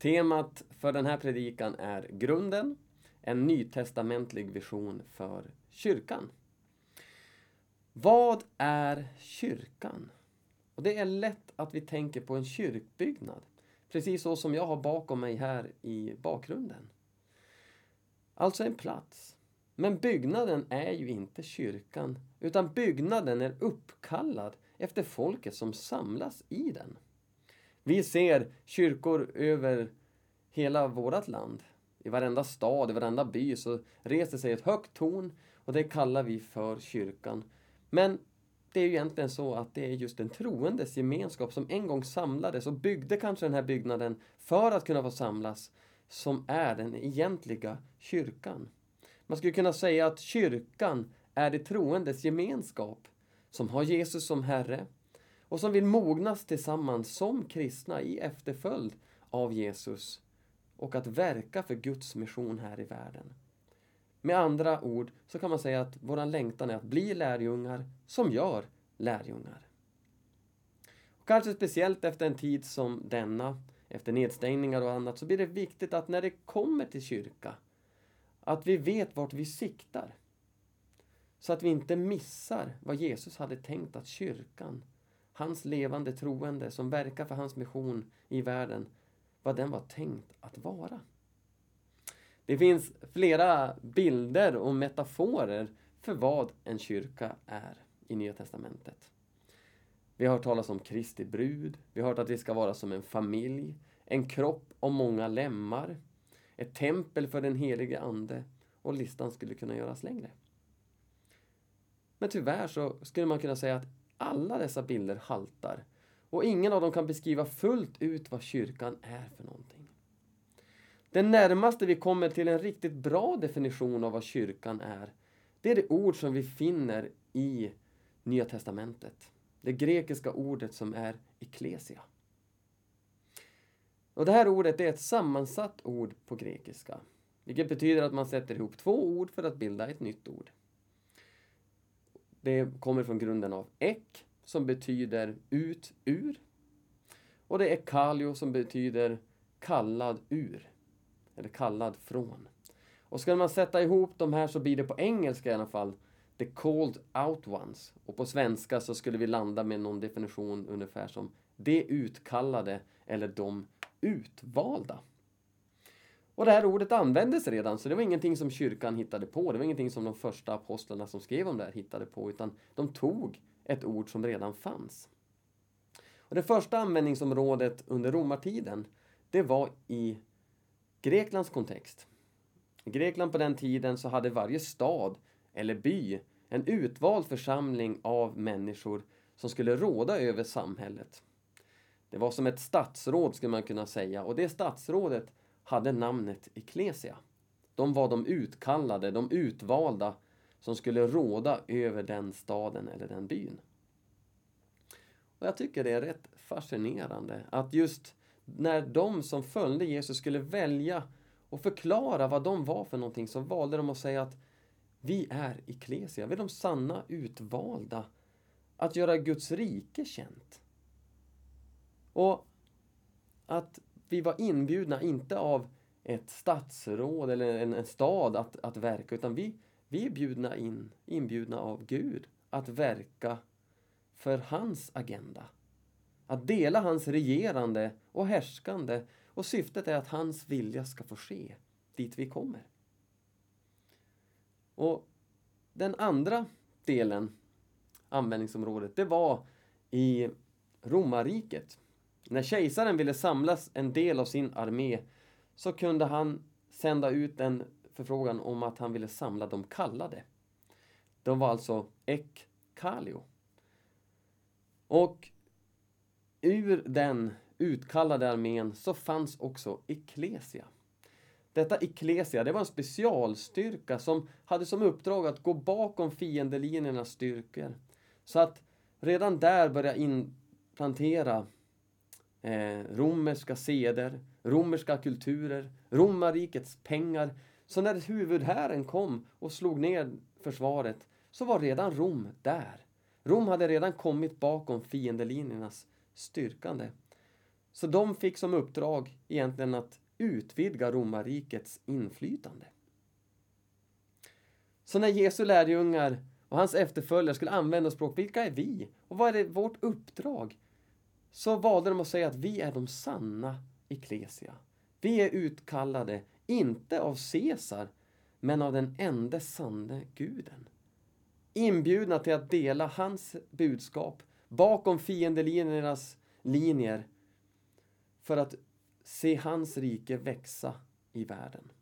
Temat för den här predikan är grunden, en nytestamentlig vision för kyrkan. Vad är kyrkan? Och det är lätt att vi tänker på en kyrkbyggnad. Precis så som jag har bakom mig här i bakgrunden. Alltså en plats. Men byggnaden är ju inte kyrkan, utan byggnaden är uppkallad efter folket som samlas i den. Vi ser kyrkor över hela vårt land. I varenda stad, i varenda by så reser sig ett högt torn och det kallar vi för kyrkan. Men det är ju egentligen så att det är just den troendes gemenskap som en gång samlades och byggde kanske den här byggnaden för att kunna få samlas, som är den egentliga kyrkan. Man skulle kunna säga att kyrkan är det troendes gemenskap som har Jesus som Herre och som vill mognas tillsammans som kristna i efterföljd av Jesus och att verka för Guds mission här i världen. Med andra ord så kan man säga att vår längtan är att bli lärjungar som gör lärjungar. Och kanske speciellt efter en tid som denna, efter nedstängningar och annat, så blir det viktigt att när det kommer till kyrka, att vi vet vart vi siktar. Så att vi inte missar vad Jesus hade tänkt att kyrkan, hans levande troende som verkar för hans mission i världen, vad den var tänkt att vara. Det finns flera bilder och metaforer för vad en kyrka är i Nya Testamentet. Vi har hört talas om Kristi brud, vi har hört att det ska vara som en familj, en kropp och många lemmar, ett tempel för den helige Ande och listan skulle kunna göras längre. Men tyvärr så skulle man kunna säga att alla dessa bilder haltar och ingen av dem kan beskriva fullt ut vad kyrkan är för någonting. Det närmaste vi kommer till en riktigt bra definition av vad kyrkan är, det är det ord som vi finner i Nya Testamentet. Det grekiska ordet som är eklesia. Och det här ordet är ett sammansatt ord på grekiska. Vilket betyder att man sätter ihop två ord för att bilda ett nytt ord. Det kommer från grunden av ek, som betyder ut, ur. Och det är kalio som betyder kallad ur eller kallad från. Och ska man sätta ihop de här så blir det på engelska i alla fall the called out ones. Och på svenska så skulle vi landa med någon definition ungefär som de utkallade eller de utvalda. Och det här ordet användes redan, så det var ingenting som kyrkan hittade på. Det var ingenting som de första apostlarna som skrev om det här hittade på, utan de tog ett ord som redan fanns. Och det första användningsområdet under romartiden, det var i Greklands kontext. I Grekland på den tiden så hade varje stad eller by en utvald församling av människor som skulle råda över samhället. Det var som ett statsråd skulle man kunna säga och det statsrådet hade namnet Ecclesia. De var de utkallade, de utvalda som skulle råda över den staden eller den byn. Och Jag tycker det är rätt fascinerande att just när de som följde Jesus skulle välja och förklara vad de var för någonting så valde de att säga att vi är Ecclesia, vi är de sanna utvalda att göra Guds rike känt. Och att vi var inbjudna, inte av ett statsråd eller en, en stad att, att verka, utan vi, vi är bjudna in, inbjudna av Gud att verka för hans agenda. Att dela hans regerande och härskande och syftet är att hans vilja ska få ske dit vi kommer. Och den andra delen, användningsområdet, det var i romarriket. När kejsaren ville samlas en del av sin armé så kunde han sända ut en förfrågan om att han ville samla de kallade. De var alltså ek kalio. Och ur den utkallade armén så fanns också Ecclesia. Detta Ecclesia, det var en specialstyrka som hade som uppdrag att gå bakom fiendelinjernas styrkor. Så att redan där börja inplantera eh, romerska seder, romerska kulturer, romarrikets pengar. Så när huvudherren kom och slog ner försvaret så var redan Rom där. Rom hade redan kommit bakom fiendelinjernas styrkande. Så de fick som uppdrag egentligen att utvidga romarrikets inflytande. Så när Jesu lärjungar och hans efterföljare skulle använda språk, vilka är vi? Och vad är det vårt uppdrag? Så valde de att säga att vi är de sanna Ecclesia. Vi är utkallade, inte av Caesar, men av den enda sanne guden. Inbjudna till att dela hans budskap bakom fiendelinjernas linjer för att se hans rike växa i världen.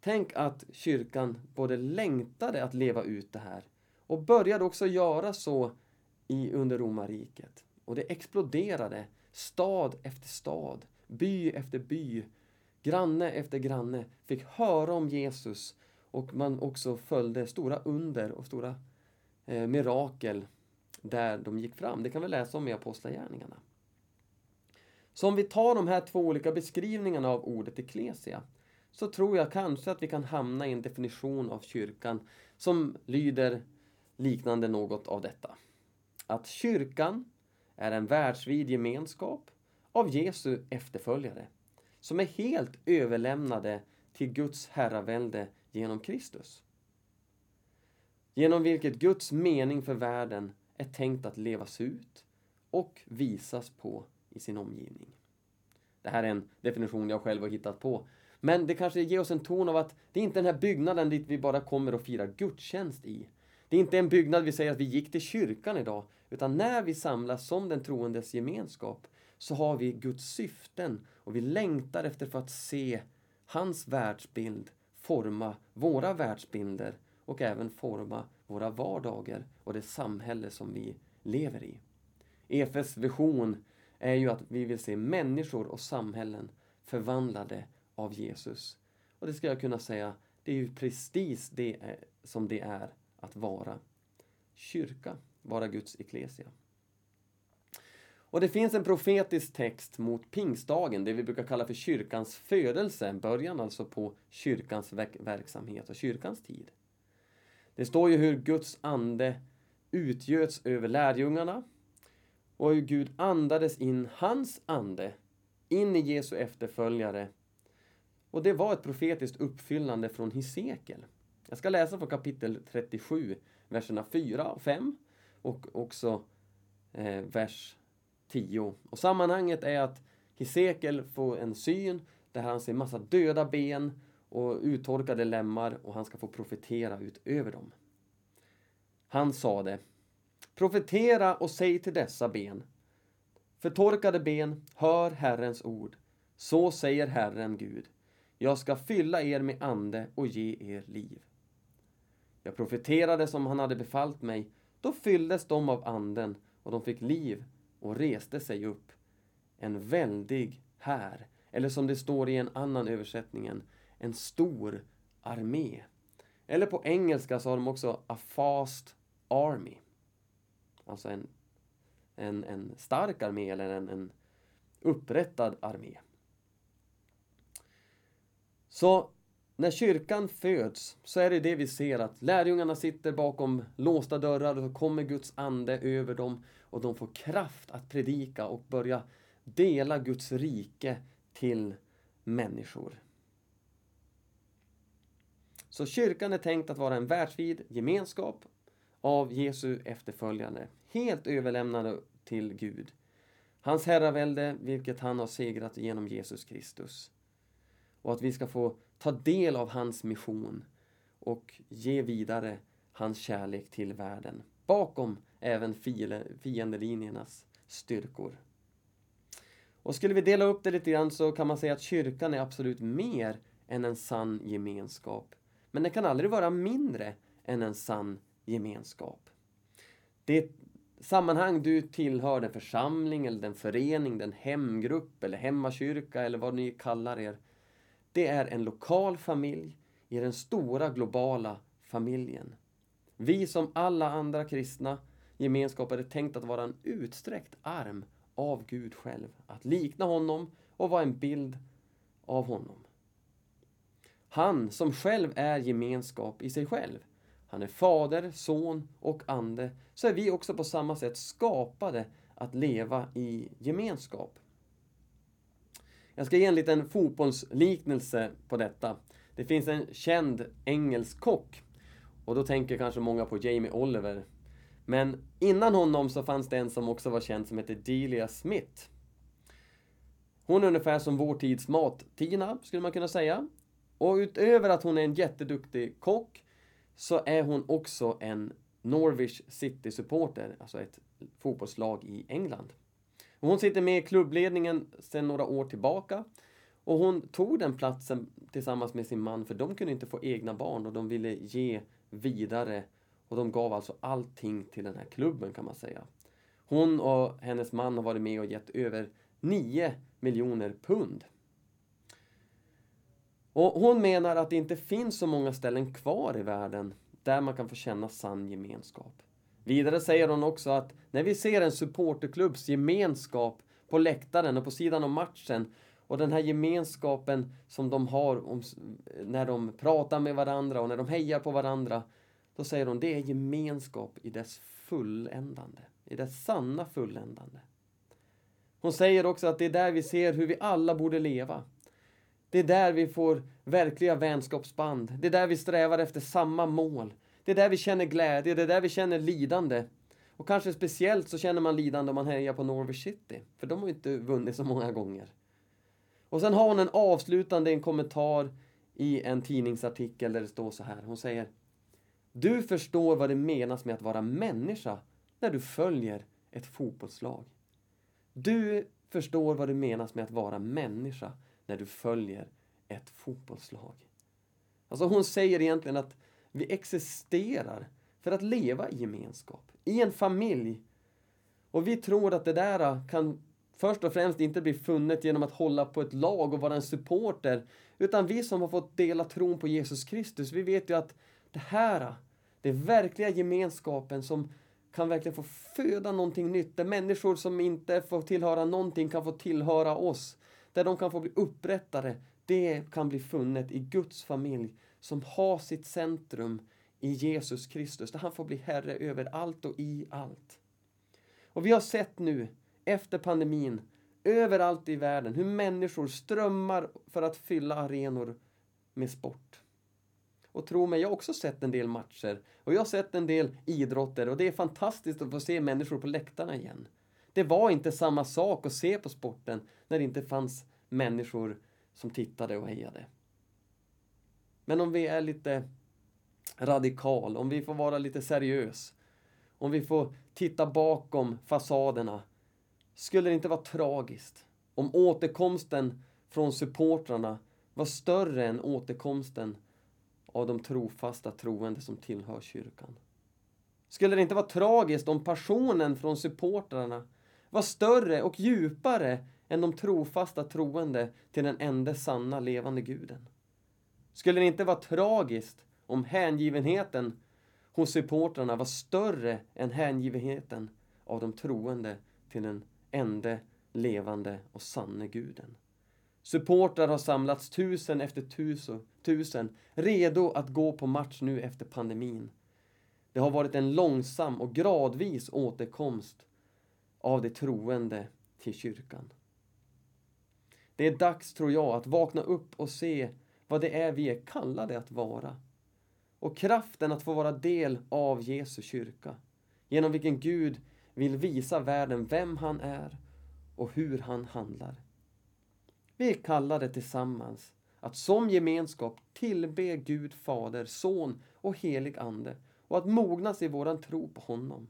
Tänk att kyrkan både längtade att leva ut det här och började också göra så i, under romarriket. Och det exploderade. Stad efter stad, by efter by, granne efter granne fick höra om Jesus och man också följde stora under och stora eh, mirakel där de gick fram. Det kan vi läsa om i Apostlagärningarna. Så om vi tar de här två olika beskrivningarna av ordet eklesia så tror jag kanske att vi kan hamna i en definition av kyrkan som lyder liknande något av detta. Att kyrkan är en världsvid gemenskap av Jesu efterföljare som är helt överlämnade till Guds herravälde genom Kristus. Genom vilket Guds mening för världen är tänkt att levas ut och visas på i sin omgivning. Det här är en definition jag själv har hittat på. Men det kanske ger oss en ton av att det är inte den här byggnaden dit vi bara kommer och firar gudstjänst i. Det är inte en byggnad vi säger att vi gick till kyrkan idag, utan när vi samlas som den troendes gemenskap så har vi Guds syften och vi längtar efter för att se hans världsbild forma våra världsbilder och även forma våra vardagar och det samhälle som vi lever i. EFS vision är ju att vi vill se människor och samhällen förvandlade av Jesus. Och det ska jag kunna säga, det är ju precis det eh, som det är att vara kyrka, vara Guds eklesia. Och det finns en profetisk text mot pingstdagen, det vi brukar kalla för kyrkans födelse, början alltså på kyrkans verksamhet och kyrkans tid. Det står ju hur Guds ande utgöts över lärjungarna och hur Gud andades in hans ande in i Jesu efterföljare. Och det var ett profetiskt uppfyllande från Hesekiel. Jag ska läsa från kapitel 37, verserna 4 och 5 och också eh, vers 10. Och sammanhanget är att Hesekiel får en syn där han ser massa döda ben och uttorkade lemmar och han ska få profetera utöver dem. Han sade Profetera och säg till dessa ben Förtorkade ben, hör Herrens ord. Så säger Herren Gud. Jag ska fylla er med ande och ge er liv. Jag profeterade som han hade befallt mig. Då fylldes de av anden och de fick liv och reste sig upp. En väldig här, eller som det står i en annan översättning, en stor armé. Eller på engelska så har de också a fast army. Alltså en, en, en stark armé eller en, en upprättad armé. Så när kyrkan föds så är det det vi ser att lärjungarna sitter bakom låsta dörrar och så kommer Guds ande över dem och de får kraft att predika och börja dela Guds rike till människor. Så kyrkan är tänkt att vara en världsvid gemenskap av Jesu efterföljande, helt överlämnade till Gud. Hans herravälde, vilket han har segrat genom Jesus Kristus. Och att vi ska få ta del av hans mission och ge vidare hans kärlek till världen. Bakom även fiendelinjernas styrkor. Och skulle vi dela upp det lite grann så kan man säga att kyrkan är absolut mer än en sann gemenskap. Men den kan aldrig vara mindre än en sann gemenskap. Det sammanhang du tillhör, den församling eller den förening, den hemgrupp eller hemmakyrka eller vad ni kallar er. Det är en lokal familj i den stora globala familjen. Vi som alla andra kristna gemenskaper är tänkt att vara en utsträckt arm av Gud själv. Att likna honom och vara en bild av honom. Han som själv är gemenskap i sig själv. Han är Fader, Son och Ande. Så är vi också på samma sätt skapade att leva i gemenskap. Jag ska ge en liten fotbollsliknelse på detta. Det finns en känd engelsk kock och då tänker kanske många på Jamie Oliver. Men innan honom så fanns det en som också var känd som hette Delia Smith. Hon är ungefär som vår tids mat-Tina, skulle man kunna säga. Och utöver att hon är en jätteduktig kock så är hon också en Norwich City-supporter, alltså ett fotbollslag i England hon sitter med i klubbledningen sedan några år tillbaka. Och hon tog den platsen tillsammans med sin man, för de kunde inte få egna barn och de ville ge vidare. Och de gav alltså allting till den här klubben kan man säga. Hon och hennes man har varit med och gett över 9 miljoner pund. Och hon menar att det inte finns så många ställen kvar i världen där man kan få känna sann gemenskap. Vidare säger hon också att när vi ser en supporterklubbs gemenskap på läktaren och på sidan om matchen och den här gemenskapen som de har om, när de pratar med varandra och när de hejar på varandra. Då säger hon det är gemenskap i dess fulländande, i dess sanna fulländande. Hon säger också att det är där vi ser hur vi alla borde leva. Det är där vi får verkliga vänskapsband. Det är där vi strävar efter samma mål. Det är där vi känner glädje, det är där vi känner lidande. Och kanske speciellt så känner man lidande om man hejar på Norwich City. För de har ju inte vunnit så många gånger. Och sen har hon en avslutande en kommentar i en tidningsartikel där det står så här. Hon säger Du förstår vad det menas med att vara människa när du följer ett fotbollslag. Du förstår vad det menas med att vara människa när du följer ett fotbollslag. Alltså hon säger egentligen att vi existerar för att leva i gemenskap, i en familj. Och vi tror att det där kan först och främst inte bli funnet genom att hålla på ett lag och vara en supporter. Utan vi som har fått dela tron på Jesus Kristus, vi vet ju att det här, det verkliga gemenskapen som kan verkligen få föda någonting nytt. Där människor som inte får tillhöra någonting kan få tillhöra oss. Där de kan få bli upprättade. Det kan bli funnet i Guds familj som har sitt centrum i Jesus Kristus. Där han får bli Herre över allt och i allt. Och vi har sett nu, efter pandemin, överallt i världen hur människor strömmar för att fylla arenor med sport. Och tro mig, jag har också sett en del matcher och jag har sett en del idrotter och det är fantastiskt att få se människor på läktarna igen. Det var inte samma sak att se på sporten när det inte fanns människor som tittade och hejade. Men om vi är lite radikal, om vi får vara lite seriös, om vi får titta bakom fasaderna, skulle det inte vara tragiskt om återkomsten från supportrarna var större än återkomsten av de trofasta troende som tillhör kyrkan. Skulle det inte vara tragiskt om passionen från supportrarna var större och djupare än de trofasta troende till den enda sanna levande guden? Skulle det inte vara tragiskt om hängivenheten hos supportrarna var större än hängivenheten av de troende till den ende levande och sanne guden? Supportrar har samlats tusen efter tusen, tusen, redo att gå på match nu efter pandemin. Det har varit en långsam och gradvis återkomst av de troende till kyrkan. Det är dags, tror jag, att vakna upp och se vad det är vi är kallade att vara. Och kraften att få vara del av Jesu kyrka. Genom vilken Gud vill visa världen vem han är och hur han handlar. Vi är kallade tillsammans att som gemenskap tillbe Gud Fader, Son och Helig Ande och att mognas i våran tro på honom.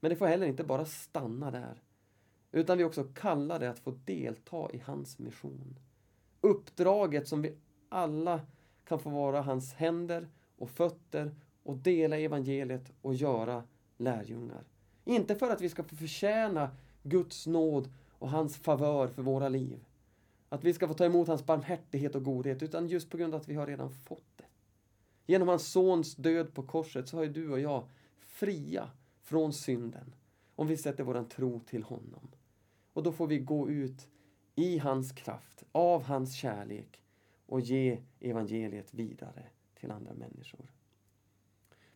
Men det får heller inte bara stanna där, utan vi är också kallade att få delta i hans mission. Uppdraget som vi alla kan få vara hans händer och fötter och dela evangeliet och göra lärjungar. Inte för att vi ska få förtjäna Guds nåd och hans favör för våra liv. Att vi ska få ta emot hans barmhärtighet och godhet, utan just på grund av att vi har redan fått det. Genom hans sons död på korset så är du och jag fria från synden om vi sätter våran tro till honom. Och då får vi gå ut i hans kraft, av hans kärlek och ge evangeliet vidare till andra människor.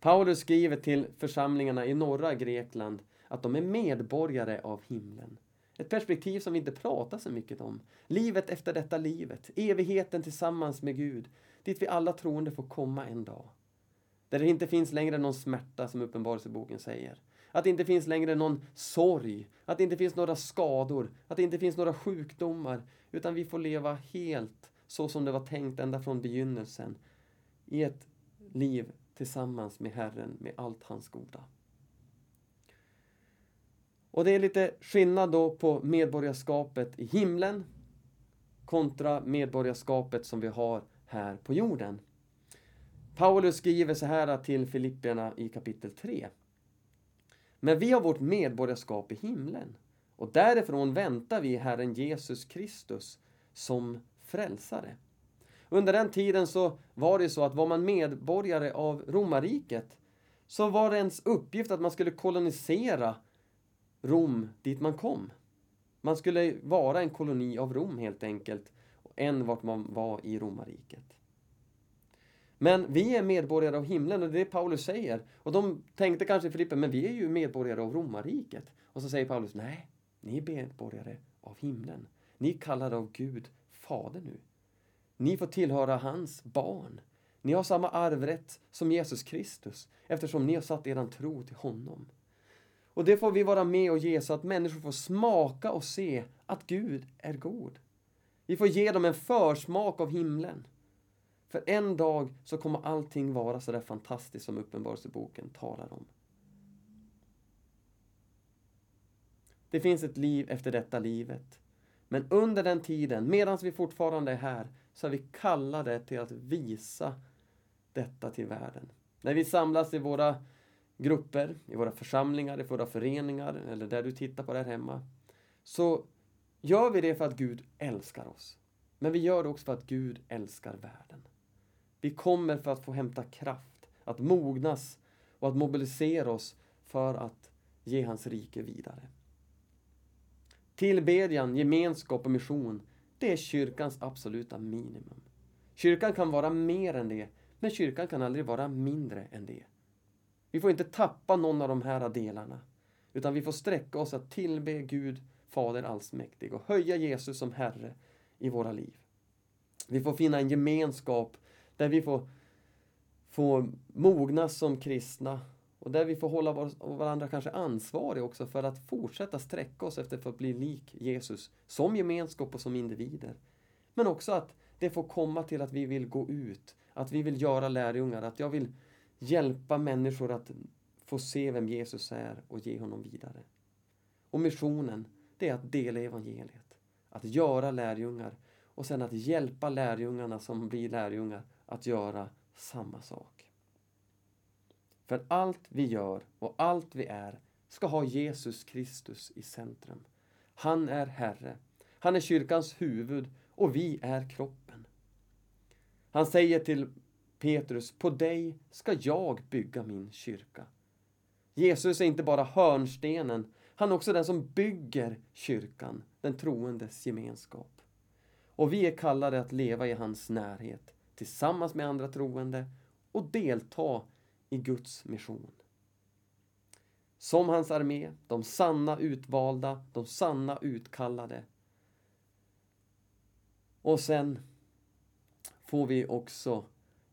Paulus skriver till församlingarna i norra Grekland att de är medborgare av himlen. Ett perspektiv som vi inte pratar så mycket om. Livet efter detta livet, evigheten tillsammans med Gud, dit vi alla troende får komma en dag. Där det inte finns längre någon smärta, som Uppenbarelseboken säger. Att det inte finns längre någon sorg, att det inte finns några skador, att det inte finns några sjukdomar, utan vi får leva helt så som det var tänkt ända från begynnelsen. I ett liv tillsammans med Herren, med allt hans goda. Och det är lite skillnad då på medborgarskapet i himlen kontra medborgarskapet som vi har här på jorden. Paulus skriver så här till Filipperna i kapitel 3. Men vi har vårt medborgarskap i himlen och därifrån väntar vi Herren Jesus Kristus som frälsare. Under den tiden så var det så att var man medborgare av romarriket så var det ens uppgift att man skulle kolonisera Rom dit man kom. Man skulle vara en koloni av Rom helt enkelt, än vart man var i romarriket. Men vi är medborgare av himlen och det är det Paulus säger. Och de tänkte kanske Filippe, men vi är ju medborgare av romarriket. Och så säger Paulus, nej, ni är medborgare av himlen. Ni är kallade av Gud, Fader nu. Ni får tillhöra hans barn. Ni har samma arvrätt som Jesus Kristus eftersom ni har satt er tro till honom. Och det får vi vara med och ge så att människor får smaka och se att Gud är god. Vi får ge dem en försmak av himlen. För en dag så kommer allting vara så där fantastiskt som Uppenbarelseboken talar om. Det finns ett liv efter detta livet. Men under den tiden, medan vi fortfarande är här, så är vi kallade till att visa detta till världen. När vi samlas i våra grupper, i våra församlingar, i våra föreningar eller där du tittar på där hemma. Så gör vi det för att Gud älskar oss. Men vi gör det också för att Gud älskar världen. Vi kommer för att få hämta kraft, att mognas och att mobilisera oss för att ge hans rike vidare. Tillbedjan, gemenskap och mission, det är kyrkans absoluta minimum. Kyrkan kan vara mer än det, men kyrkan kan aldrig vara mindre än det. Vi får inte tappa någon av de här delarna. Utan vi får sträcka oss att tillbe Gud, Fader allsmäktig och höja Jesus som Herre i våra liv. Vi får finna en gemenskap där vi får, får mogna som kristna och där vi får hålla varandra kanske ansvariga också för att fortsätta sträcka oss efter för att bli lik Jesus som gemenskap och som individer. Men också att det får komma till att vi vill gå ut, att vi vill göra lärjungar, att jag vill hjälpa människor att få se vem Jesus är och ge honom vidare. Och missionen, det är att dela evangeliet, att göra lärjungar och sen att hjälpa lärjungarna som blir lärjungar att göra samma sak. För allt vi gör och allt vi är ska ha Jesus Kristus i centrum. Han är Herre. Han är kyrkans huvud och vi är kroppen. Han säger till Petrus, på dig ska jag bygga min kyrka. Jesus är inte bara hörnstenen, han är också den som bygger kyrkan, den troendes gemenskap. Och vi är kallade att leva i hans närhet, tillsammans med andra troende och delta i Guds mission. Som hans armé, de sanna utvalda, de sanna utkallade. Och sen får vi också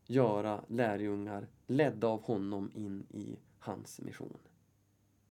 göra lärjungar ledda av honom in i hans mission.